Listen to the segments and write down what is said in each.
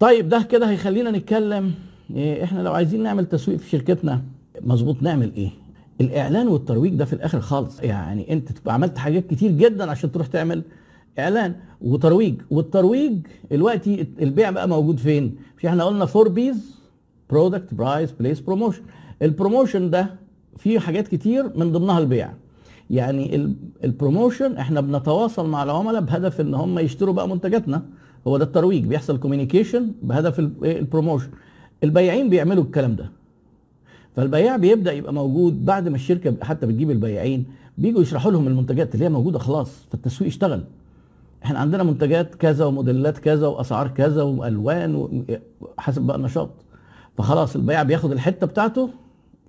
طيب ده كده هيخلينا نتكلم إيه إحنا لو عايزين نعمل تسويق في شركتنا مظبوط نعمل إيه؟ الإعلان والترويج ده في الآخر خالص. يعني أنت تبقى عملت حاجات كتير جدا عشان تروح تعمل إعلان وترويج. والترويج دلوقتي البيع بقى موجود فين؟ مش إحنا قلنا four Ps product price place promotion ال promotion ده فيه حاجات كتير من ضمنها البيع. يعني ال- ال promotion إحنا بنتواصل مع العملاء بهدف إن هم يشتروا بقى منتجاتنا. هو ده الترويج بيحصل communication بهدف ال- إيه ال promotion البياعين بيعملوا الكلام ده. فالبياع بيبدأ يبقى موجود بعد ما الشركة حتى بتجيب البياعين بيجوا يشرحوا لهم المنتجات اللي هي موجودة خلاص فالتسويق اشتغل. إحنا عندنا منتجات كذا وموديلات كذا وأسعار كذا وألوان حسب بقى النشاط. فخلاص البياع بياخد الحتة بتاعته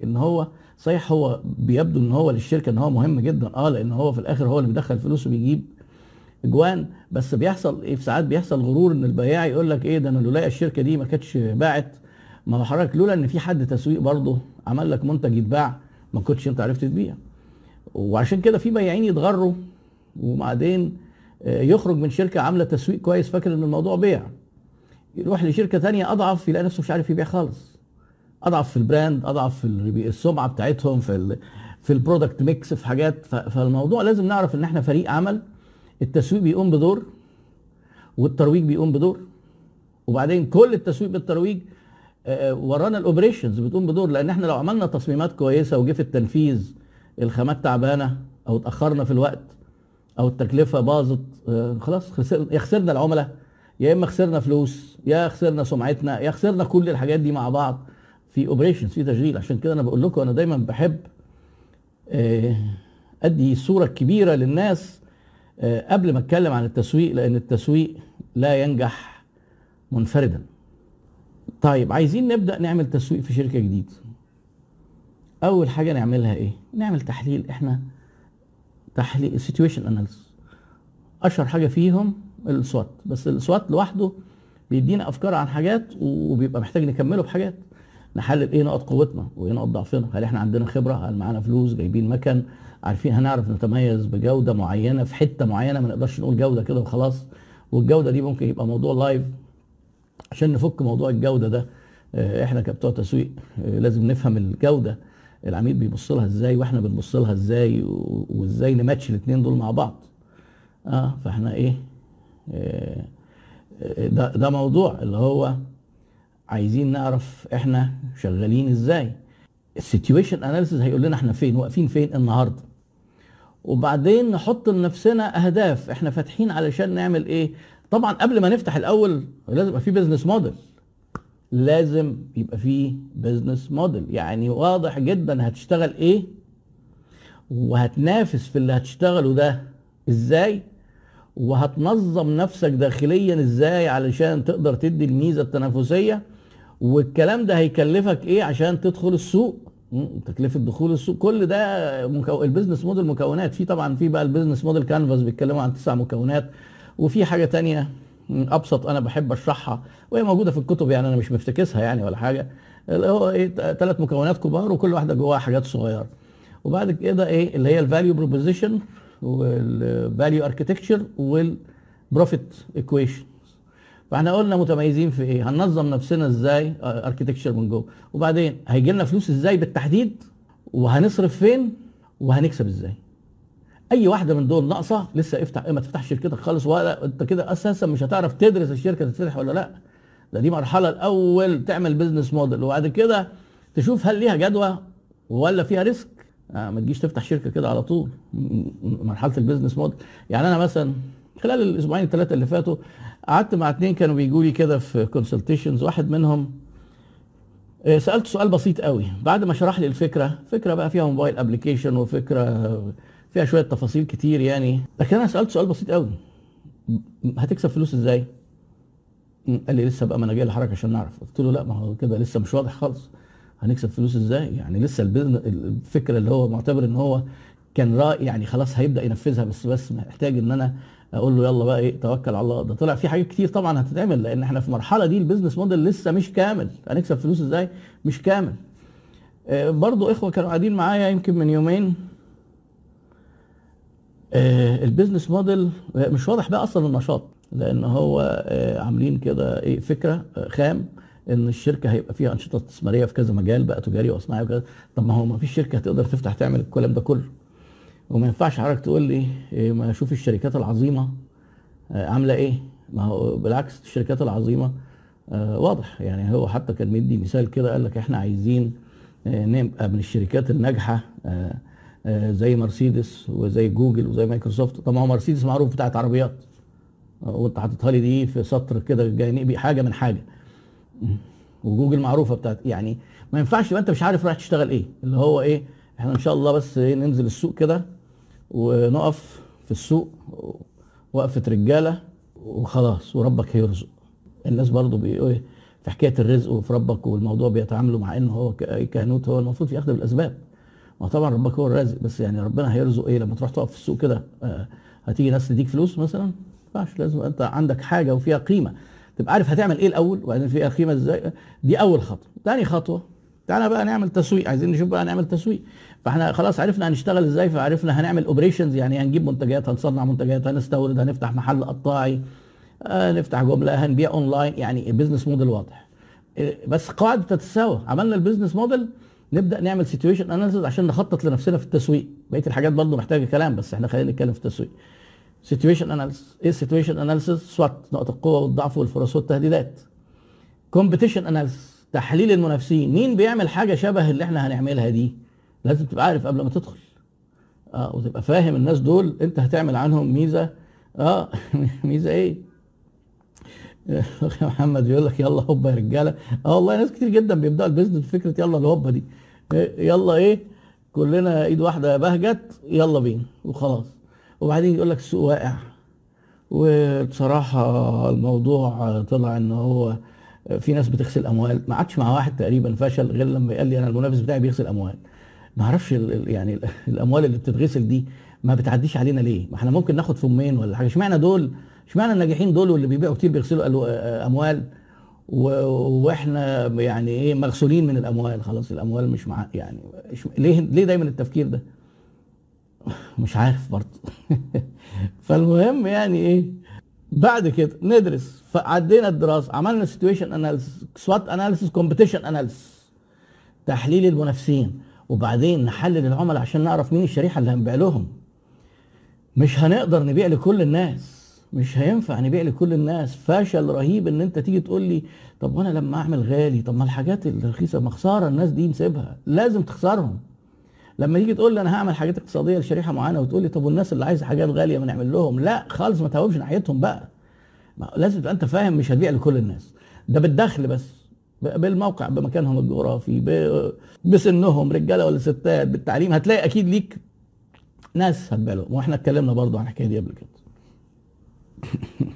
إن هو صحيح هو بيبدو إن هو للشركة إن هو مهم جدا آه لأن هو في الآخر هو اللي بيدخل فلوس وبيجيب اجوان بس بيحصل إيه؟ في ساعات بيحصل غرور إن البياع يقول لك إيه؟ ده أنا لولا الشركة دي ما كانتش باعت. ما هو حضرتك لولا إن في حد تسويق برضه عمل لك منتج يتباع ما كنتش أنت عرفت تبيع. وعشان كده في بياعين يتغروا وبعدين آه، يخرج من شركة عاملة تسويق كويس فاكر إن الموضوع بيع. يروح لشركة تانية أضعف يلاقي نفسه مش عارف يبيع خالص. أضعف في البراند أضعف في السمعة بتاعتهم في في ال product mix في حاجات. فالموضوع لازم نعرف إن إحنا فريق عمل. التسويق بيقوم بدور والترويج بيقوم بدور. وبعدين كل التسويق بالترويج آه، ورانا ال operations بتقوم بدور. لأن إحنا لو عملنا تصميمات كويسة وجه في التنفيذ الخامات تعبانة أو اتأخرنا في الوقت أو التكلفة باظت آه، خلاص خسر يا خسرنا العملاء يا إما خسرنا فلوس يا خسرنا سمعتنا يا خسرنا كل الحاجات دي مع بعض في operations في تشغيل. عشان كده أنا بقول لكم أنا دايما بحب آه، أدي الصورة الكبيره للناس آه، قبل ما اتكلم عن التسويق لأن التسويق لا ينجح منفردا. طيب عايزين نبدأ نعمل تسويق في شركة جديدة. أول حاجة نعملها إيه؟ نعمل تحليل. إحنا تحليل situation analysis أشهر حاجة فيهم ال SWOT بس ال SWOT لوحده بيدينا أفكار عن حاجات وبيبقى محتاج نكمله بحاجات. نحلل إيه نقط قوتنا وإيه نقط ضعفنا. هل إحنا عندنا خبرة؟ هل معانا فلوس؟ جايبين مكن؟ عارفين هنعرف نتميز بجودة معينة في حتة معينة ما نقدرش نقول جودة كده وخلاص. والجودة دي ممكن يبقى موضوع لايف عشان نفك موضوع الجودة ده. آه، إحنا كبتوع تسويق آه، لازم نفهم الجودة. العميل بيبص لها إزاي وإحنا بنبص لها إزاي وإزاي نماتش الاثنين دول مع بعض. آه فإحنا إيه؟ آه، ده ده موضوع اللي هو عايزين نعرف إحنا شغالين إزاي. ال situation analysis هيقول لنا إحنا فين واقفين فين النهارده. وبعدين نحط لنفسنا أهداف. إحنا فاتحين علشان نعمل إيه؟ طبعا قبل ما نفتح الأول لازم يبقى في business model لازم يبقى في business model يعني واضح جدا هتشتغل إيه وهتنافس في اللي هتشتغله ده إزاي وهتنظم نفسك داخليا إزاي علشان تقدر تدي الميزة التنافسية. والكلام ده هيكلفك إيه عشان تدخل السوق؟ تكلفة دخول السوق كل ده مكو... ال business model مكونات. في طبعا في بقى ال business model canvas بيتكلموا عن تسع مكونات وفي حاجة تانية أبسط أنا بحب أشرحها وهي موجودة في الكتب يعني أنا مش مفتكسها يعني ولا حاجة. اللي هو إيه ثلاث مكونات كبار وكل واحدة جواها حاجات صغيرة. وبعد كده إيه اللي هي ال value proposition وال value architecture وال profit equation فاحنا قلنا متميزين في إيه؟ هننظم نفسنا إزاي؟ architecture من جوه. وبعدين هيجي لنا فلوس إزاي بالتحديد؟ وهنصرف فين؟ وهنكسب إزاي؟ أي واحدة من دول ناقصة لسه افتح ما تفتحش شركتك خالص ولا أنت كده أساسا مش هتعرف تدرس الشركة تتفتح ولا لأ. ده دي مرحلة الأول تعمل business model وبعد كده تشوف هل ليها جدوى ولا فيها risk آه ما تجيش تفتح شركة كده على طول. مرحلة ال business model يعني أنا مثلا خلال الأسبوعين الثلاثه اللي فاتوا قعدت مع اتنين كانوا بيجوا لي كده في consultations واحد منهم آه، سالته سؤال بسيط قوي. بعد ما شرح لي الفكرة فكرة بقى فيها mobile application وفكرة فيها شوية تفاصيل كتير يعني. لكن أنا سالته سؤال بسيط قوي. هتكسب فلوس إزاي؟ قال لي لسه بقى ما أنا جاي لحضرتك عشان نعرف. قلت له لا ما هو كده لسه مش واضح خالص. هنكسب فلوس إزاي؟ يعني لسه ال busin- الفكرة اللي هو معتبر إن هو كان رأي يعني خلاص هيبدأ ينفذها بس بس محتاج إن أنا أقول له يلا بقى إيه توكل على الله. ده طلع في حاجات كتير طبعا هتتعمل لأن إحنا في المرحله دي ال business model لسه مش كامل. هنكسب فلوس إزاي؟ مش كامل. آه، برضو إخوة كانوا قاعدين معايا يمكن من يومين. آه، البيزنس موديل آه، مش واضح بقى أصلا النشاط لأن هو عاملين كده إيه فكرة خام إن الشركة هيبقى فيها أنشطة استثمارية في كذا مجال بقى تجاري وصناعي وكذا. طب ما هو ما فيش شركة هتقدر تفتح تعمل الكلام ده كله. وما ينفعش حضرتك تقول لي إيه ما أشوف الشركات العظيمة آه، عاملة إيه؟ ما هو بالعكس الشركات العظيمة آه، واضح. يعني هو حتى كان مدي مثال كده قال لك إحنا عايزين آه، نبقى من الشركات الناجحة زي مرسيدس وزي جوجل وزي مايكروسوفت. طب ما هو مرسيدس معروف بتاعت عربيات. وأنت حاططها لي دي في سطر كده جانبي حاجة من حاجة. وجوجل معروفة بتاعت يعني ما ينفعش يبقى أنت مش عارف رايح تشتغل إيه. اللي هو إيه إحنا إن شاء الله بس إيه ننزل السوق كده ونقف في السوق وقفة رجالة وخلاص وربك هيرزق. الناس برضو بيقول إيه، في حكاية الرزق وفي ربك والموضوع بيتعاملوا مع انه هو كهنوت هو المفروض ياخد بالاسباب ما طبعا ربك هو الرازق بس يعني ربنا هيرزق إيه؟ لما تروح تقف في السوق كده آه، هتيجي ناس تديك فلوس مثلا؟ ما ينفعش لازم أنت عندك حاجة وفيها قيمة. تبقى عارف هتعمل إيه الأول وبعدين فيها قيمة إزاي؟ دي أول خطوة. تاني خطوة تعالى بقى نعمل تسويق عايزين نشوف بقى نعمل تسويق. فاحنا خلاص عرفنا هنشتغل إزاي فعرفنا هنعمل operations يعني هنجيب منتجات هنصنع منتجات هنستورد هنفتح محل قطاعي آه، نفتح جملة هنبيع اونلاين يعني business model واضح. بس قواعد بتتساوى عملنا ال business model نبدأ نعمل situation analysis عشان نخطط لنفسنا في التسويق. بقية الحاجات برضه محتاجة كلام بس إحنا خلينا نتكلم في التسويق. situation analysis إيه ال situation analysis SWOT نقط القوة والضعف والفرص والتهديدات. competition analysis تحليل المنافسين. مين بيعمل حاجة شبه اللي إحنا هنعملها دي؟ لازم تبقى عارف قبل ما تدخل. آه وتبقى فاهم الناس دول انت هتعمل عنهم ميزة. آه ميزة إيه؟ يا محمد بيقول لك يلا هوبا يا رجالة. آه والله ناس كتير جدا بيبدأوا البيزنس بفكرة يلا الهوبا دي. إيه، يلا إيه؟ كلنا ايد واحدة بهجت يلا بينا وخلاص. وبعدين يقول لك السوق واقع. وبصراحة الموضوع طلع ان هو في ناس بتغسل أموال. ما عادش مع واحد تقريبا فشل غير لما قال لي أنا المنافس بتاعي بيغسل أموال. ما أعرفش يعني ال- الأموال اللي بتتغسل دي ما بتعديش علينا ليه؟ ما إحنا ممكن ناخد فمين ولا حاجة؟ إشمعنى دول؟ إشمعنى الناجحين دول واللي بيبيعوا كتير بيغسلوا آه، أموال؟ وإحنا يعني إيه مغسولين من الأموال. خلاص الأموال مش مع يعني ليه ليه دايما التفكير ده؟ مش عارف برضه. فالمهم يعني إيه؟ بعد كده ندرس. فعدينا الدراسة عملنا situation analysis SWOT analysis competition analysis تحليل المنافسين. وبعدين نحلل العملاء عشان نعرف مين الشريحة اللي هنبيع لهم. مش هنقدر نبيع لكل الناس. مش هينفع نبيع لكل الناس. فشل رهيب إن أنت تيجي تقول لي طب وأنا لما أعمل غالي؟ طب ما الحاجات الرخيصة ما خساره الناس دي نسيبها لازم تخسرهم. لما تيجي تقول لي أنا هعمل حاجات اقتصادية لشريحة معينة وتقول لي طب والناس اللي عايزة حاجات غالية ما نعمل لهم؟ لا خالص ما تهوبش ناحيتهم بقى. ما- لازم تبقى أنت فاهم مش هتبيع لكل الناس. ده بالدخل بس بالموقع بمكانهم الجغرافي بسنهم رجالة ولا ستات بالتعليم. هتلاقي أكيد ليك ناس هتبيع لهم. وإحنا اتكلمنا برضو عن الحكاية دي قبل كده.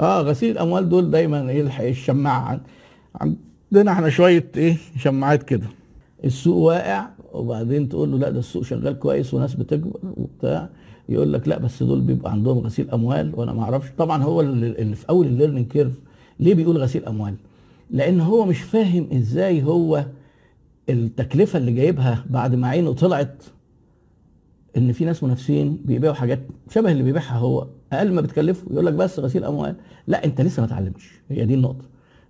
آه غسيل الأموال دول دايما الح- الشماعة. عندنا إحنا شوية إيه شماعات كده. السوق واقع. وبعدين تقول له لا ده السوق شغال كويس وناس بتكبر وبتاع. يقول لك لا بس دول بيبقى عندهم غسيل أموال وأنا ما أعرفش. طبعا هو اللي في أول ال learning curve ليه بيقول غسيل أموال؟ لأن هو مش فاهم إزاي هو التكلفة اللي جايبها بعد ما عينه طلعت إن في ناس منافسين بيبيعوا حاجات شبه اللي بيبيعها هو أقل ما بتكلفه. يقول لك بس غسيل أموال. لا أنت لسه ما اتعلمتش. هي دي النقطة.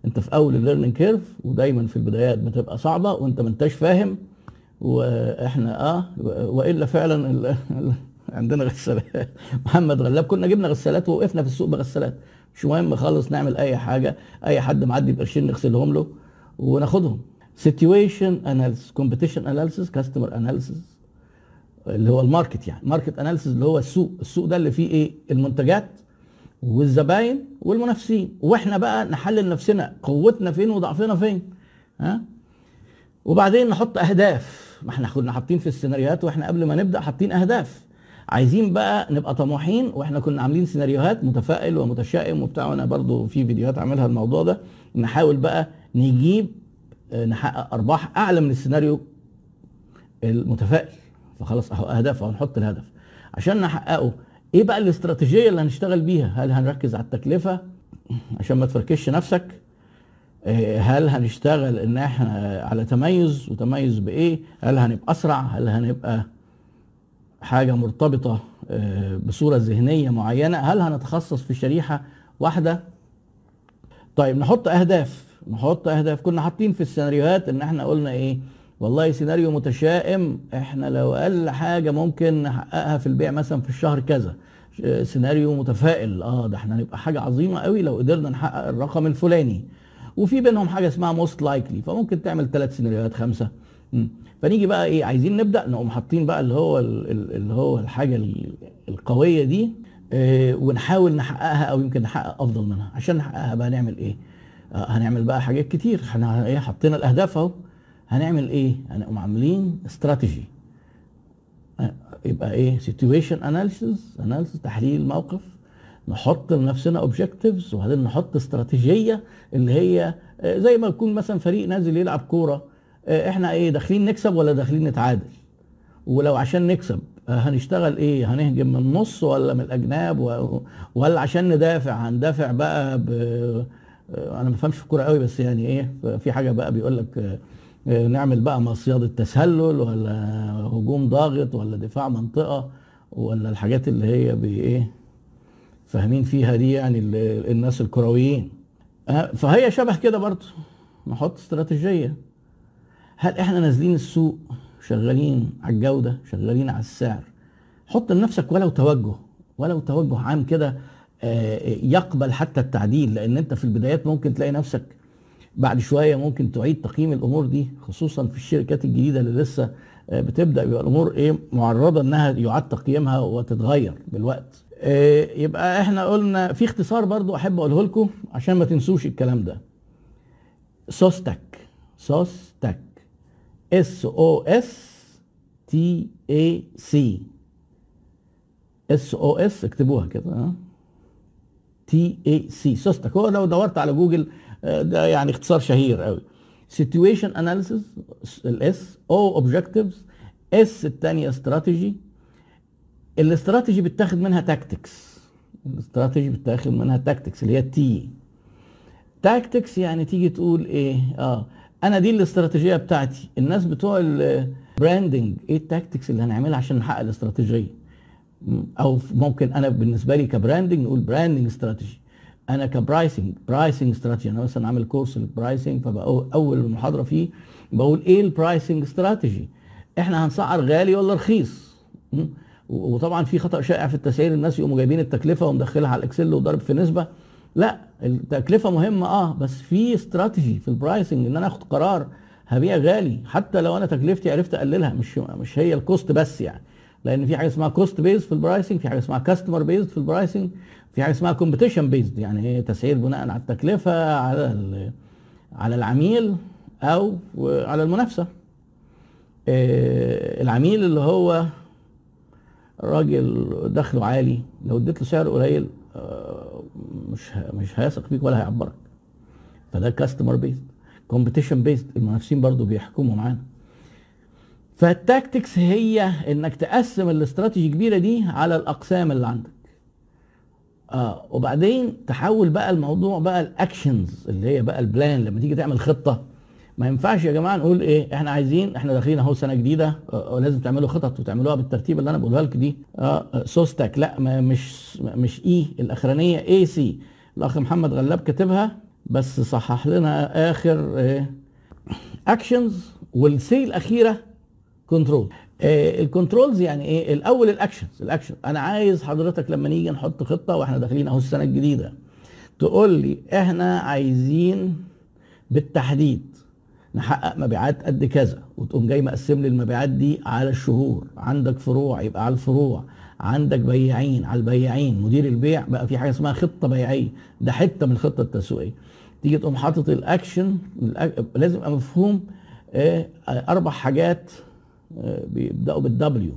أنت في أول ال learning curve ودايما في البدايات بتبقى صعبة وأنت ما أنتش فاهم وإحنا آه وإلا فعلا ال... عندنا غسالات. محمد غلاب كنا جبنا غسالات ووقفنا في السوق بغسالات. مش مهم خالص نعمل أي حاجة أي حد معدي بقرشين نغسلهم له وناخدهم. situation analysis competition analysis customer analysis اللي هو ال market يعني. market analysis اللي هو السوق. السوق ده اللي فيه إيه؟ المنتجات والزباين والمنافسين. وإحنا بقى نحلل نفسنا قوتنا فين وضعفنا فين ها؟ وبعدين نحط أهداف. ما إحنا كنا حاطين في السيناريوهات وإحنا قبل ما نبدأ حاطين أهداف. عايزين بقى نبقى طموحين وإحنا كنا عاملين سيناريوهات متفائل ومتشائم وبتاع وأنا برضو في فيديوهات عاملها الموضوع ده. نحاول بقى نجيب آه، نحقق أرباح أعلى من السيناريو المتفائل. فخلاص أهو أهداف أهو نحط الهدف. عشان نحققه إيه بقى الاستراتيجية اللي هنشتغل بيها؟ هل هنركز على التكلفة؟ عشان ما تفركش نفسك. هل هنشتغل إن إحنا على تميز وتميز بإيه؟ هل هنبقى أسرع؟ هل هنبقى حاجة مرتبطة آه، بصورة ذهنية معينة؟ هل هنتخصص في شريحة واحدة؟ طيب نحط أهداف. نحط أهداف. كنا حاطين في السيناريوهات إن إحنا قلنا إيه؟ والله سيناريو متشائم. إحنا لو أقل حاجة ممكن نحققها في البيع مثلا في الشهر كذا. سيناريو متفائل. آه ده إحنا نبقى حاجة عظيمة قوي لو قدرنا نحقق الرقم الفلاني. وفي بينهم حاجة اسمها most likely فممكن تعمل ثلاث سيناريوهات خمسة. فنيجي بقى إيه عايزين نبدأ نقوم حاطين بقى اللي هو اللي هو الحاجة القوية دي آه ونحاول نحققها أو يمكن نحقق أفضل منها. عشان نحققها بقى نعمل إيه؟ آه هنعمل بقى حاجات كتير. إحنا إيه حطينا الأهداف أهو. هنعمل إيه؟ هنقوم عاملين استراتيجي يبقى إيه؟ situation analysis analysis تحليل موقف. نحط لنفسنا objectives وبعدين نحط استراتيجية اللي هي زي ما يكون مثلا فريق نازل يلعب كورة إحنا إيه داخلين نكسب ولا داخلين نتعادل؟ ولو عشان نكسب هنشتغل إيه؟ هنهجم من النص ولا من الأجناب؟ ولا عشان ندافع هندافع بقى ب أنا ما بفهمش في الكورة قوي بس يعني إيه في حاجة بقى بيقول لك نعمل بقى مصيدة تسلل ولا هجوم ضاغط ولا دفاع منطقة ولا الحاجات اللي هي بايه فاهمين فيها دي يعني الناس الكرويين. فهي شبه كده برضه. نحط استراتيجية. هل إحنا نازلين السوق شغالين على الجودة شغالين على السعر؟ حط لنفسك ولو توجه ولو توجه عام كده يقبل حتى التعديل لأن أنت في البدايات ممكن تلاقي نفسك بعد شوية ممكن تعيد تقييم الأمور دي خصوصا في الشركات الجديدة اللي لسه بتبدأ يبقى الأمور إيه معرضة إنها يعاد تقييمها وتتغير بالوقت. يبقى إحنا قلنا في اختصار برضو احب اقوله لكم عشان ما تنسوش الكلام ده. SOSTAC SOSTAC S O S T A C S O S اكتبوها كده T A C SOSTAC. هو لو دورت على جوجل ده يعني اختصار شهير قوي. Situation analysis ال S O objectives S الثانية strategy ال strategy بتاخد منها tactics ال strategy بتاخد منها tactics اللي هي T tactics يعني تيجي تقول إيه؟ آه. أنا دي الاستراتيجية بتاعتي. الناس بتوع ال branding إيه ال tactics اللي هنعملها عشان نحقق الاستراتيجية؟ أو ممكن أنا بالنسبة لي ك branding نقول branding strategy أنا ك pricing pricing strategy أنا مثلا عامل كورس لل pricing فبقى أول محاضرة فيه بقول إيه ال pricing strategy إحنا هنسعر غالي ولا رخيص؟ وطبعا في خطأ شائع في التسعير الناس يقوموا جايبين التكلفة ومدخلها على ال Excel وضارب في نسبة. لا التكلفة مهمة آه بس في استراتيجي في ال pricing إن أنا آخد قرار هبيع غالي حتى لو أنا تكلفتي عرفت أقللها مش مش هي ال cost بس يعني. لأن في حاجة اسمها cost based في ال pricing في حاجة اسمها customer based في ال pricing في حاجة اسمها competition based يعني إيه؟ تسعير بناء على التكلفة على على العميل أو على المنافسة. إيه العميل اللي هو راجل دخله عالي لو اديت له سعر قليل مش مش هيثق فيك ولا هيعبرك. فده customer based competition based المنافسين برضو بيحكموا معانا. فال tactics هي إنك تقسم الاستراتيجي الكبيره دي على الأقسام اللي عندك. آه وبعدين تحول بقى الموضوع بقى ال actions اللي هي بقى ال plan لما تيجي تعمل خطة. ما ينفعش يا جماعة نقول إيه إحنا عايزين إحنا داخلين أهو سنة جديدة ولازم تعملوا خطط وتعملوها بالترتيب اللي أنا بقولها لك دي. آه SOSTAC لا ما مش مش إي الأخرانية إي سي. الأخ محمد غلاب كاتبها بس صحح لنا آخر actions وال C الأخيرة control آه ال controls يعني إيه؟ الأول ال actions ال action أنا عايز حضرتك لما نيجي نحط خطة وإحنا داخلين أهو السنة الجديدة تقول لي إحنا عايزين بالتحديد نحقق مبيعات قد كذا وتقوم جاي مقسم لي المبيعات دي على الشهور. عندك فروع يبقى على الفروع. عندك بياعين على البياعين. مدير البيع بقى في حاجة اسمها خطة بيعيه ده حتة من الخطة التسويقية. تيجي تقوم حاطط الأكشن لازم يبقى مفهوم آه أربع حاجات بيبدأوا بال W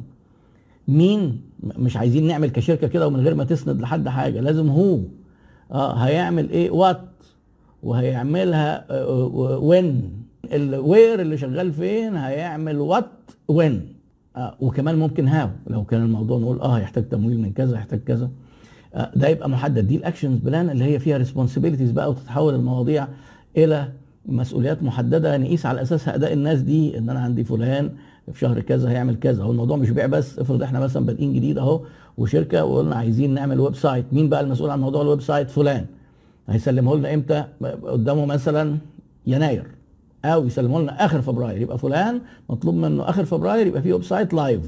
مين؟ مش عايزين نعمل كشركة كده ومن غير ما تسند لحد حاجة. لازم هو. آه هيعمل إيه؟ what وهيعملها when؟ ال where اللي شغال فين هيعمل what when آه وكمان ممكن how لو كان الموضوع نقول آه هيحتاج تمويل من كذا هيحتاج كذا. آه ده يبقى محدد. دي ال actions plan اللي هي فيها responsibilities بقى وتتحول المواضيع إلى مسؤوليات محددة. نقيس على اساسها اداء الناس دي إن أنا عندي فلان في شهر كذا هيعمل كذا. هو الموضوع مش بيع بس افرض إحنا مثلا بادئين جديد أهو وشركة وقلنا عايزين نعمل website مين بقى المسؤول عن موضوع ال website فلان. هيسلمه لنا إمتى؟ قدامه مثلا يناير. أو يسلمه لنا آخر فبراير. يبقى فلان مطلوب منه آخر فبراير يبقى فيه website live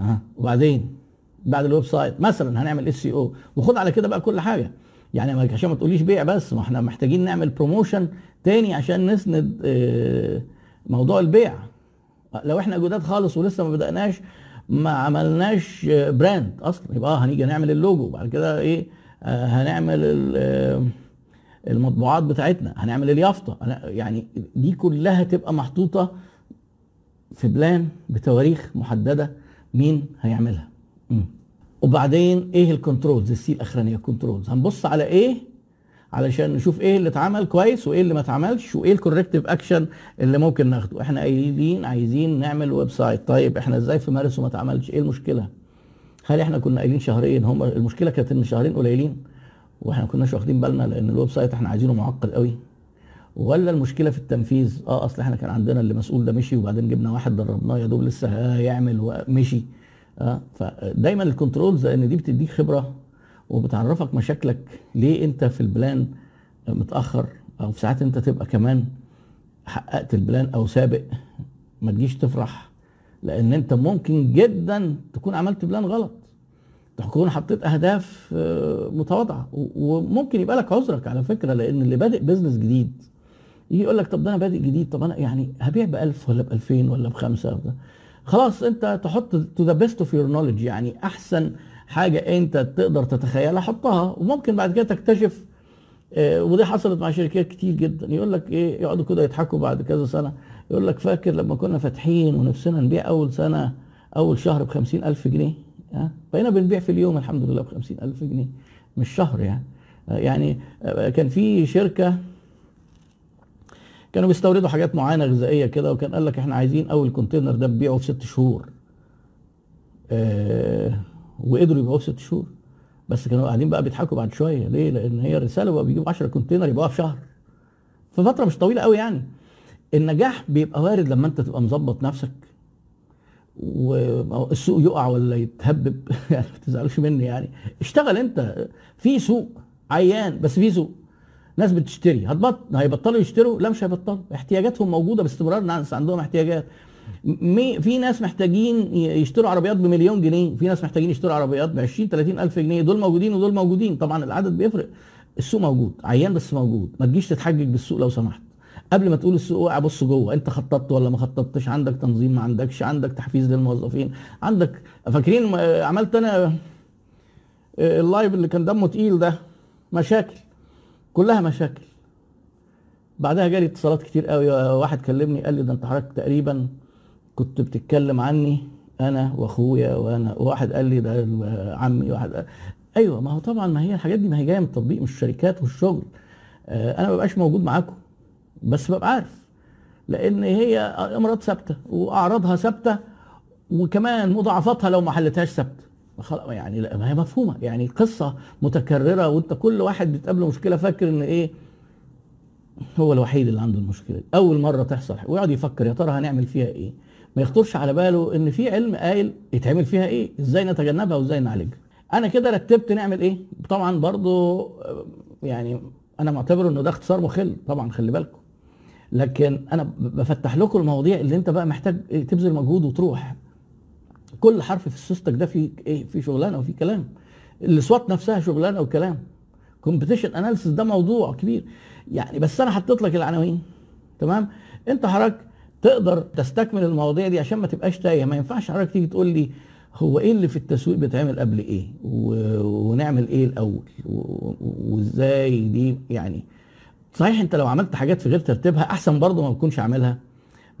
آه وبعدين؟ بعد ال website. مثلا هنعمل SEO. وخد على كده بقى كل حاجة. يعني عشان ما تقوليش بيع بس ما إحنا محتاجين نعمل promotion تاني عشان نسند آه موضوع البيع. لو إحنا جداد خالص ولسه ما بدأناش ما عملناش brand أصلا. يبقى آه هنيجي نعمل اللوجو بعد كده إيه؟ آه هنعمل المطبوعات بتاعتنا. هنعمل اليافطة. يعني دي كلها تبقى محطوطة في plan بتواريخ محددة مين هيعملها. م. وبعدين إيه ال controls ال C الأخرانية. controls هنبص على إيه؟ علشان نشوف إيه اللي اتعمل كويس وإيه اللي ما اتعملش وإيه ال corrective action اللي ممكن ناخده. إحنا قايلين عايزين نعمل website طيب إحنا إزاي في مارس وما اتعملش؟ إيه المشكلة؟ هل إحنا كنا قايلين شهرين؟ هم المشكلة كانت إن شهرين قليلين. وإحنا ما كناش واخدين بالنا لأن ال website إحنا عايزينه معقد قوي. ولا المشكلة في التنفيذ؟ آه أصل إحنا كان عندنا اللي مسؤول ده مشي وبعدين جبنا واحد دربناه يا دوب لسه يعمل ومشي آه فدايما ال controls لأن دي بتديك خبرة وبتعرفك مشاكلك ليه أنت في ال plan متأخر أو في ساعات أنت تبقى كمان حققت ال plan أو سابق ما تجيش تفرح. لأن أنت ممكن جدا تكون عملت plan غلط. تكون حطيت أهداف متواضعة. وممكن يبقى لك عذرك على فكرة لأن اللي بادئ business جديد يجي يقول لك طب ده أنا بادئ جديد طب أنا يعني هبيع ب 1000 ولا ب 2000 ولا بخمسة؟ خلاص أنت تحط to the best of your knowledge يعني أحسن حاجة أنت تقدر تتخيلها حطها. وممكن بعد كده تكتشف آه ودي حصلت مع شركات كتير جدا. يقول لك إيه يقعدوا كده يضحكوا بعد كذا سنة. يقول لك فاكر لما كنا فاتحين ونفسنا نبيع أول سنة أول شهر ب ألف جنيه؟ ها؟ بقينا بنبيع في اليوم الحمد لله ب ألف جنيه مش شهر يعني. يعني كان في شركة كانوا بيستوردوا حاجات معينة غذائية كده وكان قال لك إحنا عايزين أول كونتينر ده نبيعه في ست شهور. آه وقدروا يبيعوه في ست شهور. بس كانوا قاعدين بقى بيضحكوا بعد شوية. ليه؟ لأن هي الرسالة بقى بيجيبوا 10 كونتينر يبيعوها في شهر. في فترة مش طويلة قوي يعني. النجاح بيبقى وارد لما أنت تبقى مظبط نفسك. والسوق يقع ولا يتهبب؟ يعني ما تزعلوش مني يعني. اشتغل انت. في سوق عيان بس في سوق. ناس بتشتري. هتبطل هيبطلوا يشتروا؟ لا مش هيبطلوا. احتياجاتهم موجودة باستمرار ناس عندهم احتياجات. مي في ناس محتاجين يشتروا عربيات بمليون جنيه. في ناس محتاجين يشتروا عربيات ب 20 30 ألف جنيه. دول موجودين ودول موجودين. طبعا العدد بيفرق. السوق موجود. عيان بس موجود. ما تجيش تتحجج بالسوق لو سمحت. قبل ما تقول السوق وقع بص جوه انت خططت ولا ما خططتش؟ عندك تنظيم ما عندكش؟ عندك تحفيز للموظفين؟ عندك فاكرين عملت أنا ال live اللي كان دمه تقيل ده؟ مشاكل كلها مشاكل. بعدها جالي اتصالات كتير قوي. واحد كلمني قال لي ده انت حضرتك تقريبا كنت بتتكلم عني أنا وأخويا وأنا وواحد قال لي ده عمي واحد أيوه ما هو طبعا ما هي الحاجات دي ما هي جاية من التطبيق من الشركات والشغل. أنا ما ببقاش موجود معاكم. بس ببقى عارف لأن هي أمراض ثابتة وأعراضها ثابتة وكمان مضاعفاتها لو ما حلتهاش ثابتة. يعني لا ما هي مفهومة. يعني قصه متكررة وأنت كل واحد بتقابله مشكلة فاكر إن إيه؟ هو الوحيد اللي عنده المشكلة دي. أول مرة تحصل ويقعد يفكر يا ترى هنعمل فيها إيه؟ ما يخطرش على باله إن في علم قايل يتعمل فيها إيه؟ إزاي نتجنبها وإزاي نعالجها؟ أنا كده رتبت نعمل إيه؟ طبعا برضو يعني أنا معتبر إنه ده اختصار مخل. طبعا خلي بالكم. لكن أنا بفتح لكم المواضيع اللي أنت بقى محتاج تبذل مجهود وتروح. كل حرف في ال SOSTAC ده في إيه؟ في شغلانة وفي كلام. ال SWOT نفسها شغلانة وكلام. competition analysis ده موضوع كبير. يعني بس أنا حطيت لك العناوين. تمام؟ أنت حضرتك تقدر تستكمل المواضيع دي عشان ما تبقاش تايه. ما ينفعش حضرتك تيجي تقول لي هو إيه اللي في التسويق بيتعمل قبل إيه. ونعمل إيه الأول. وإزاي دي؟ يعني صحيح انت لو عملت حاجات في غير ترتيبها احسن برضه ما تكونش عاملها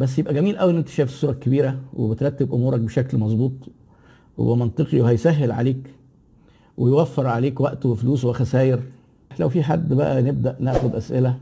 بس يبقى جميل قوي ان انت شايف الصورة الكبيرة وبترتب أمورك بشكل مظبوط ومنطقي وهيسهل عليك ويوفر عليك وقت وفلوس وخسائر لو في حد بقى نبدأ ناخد أسئلة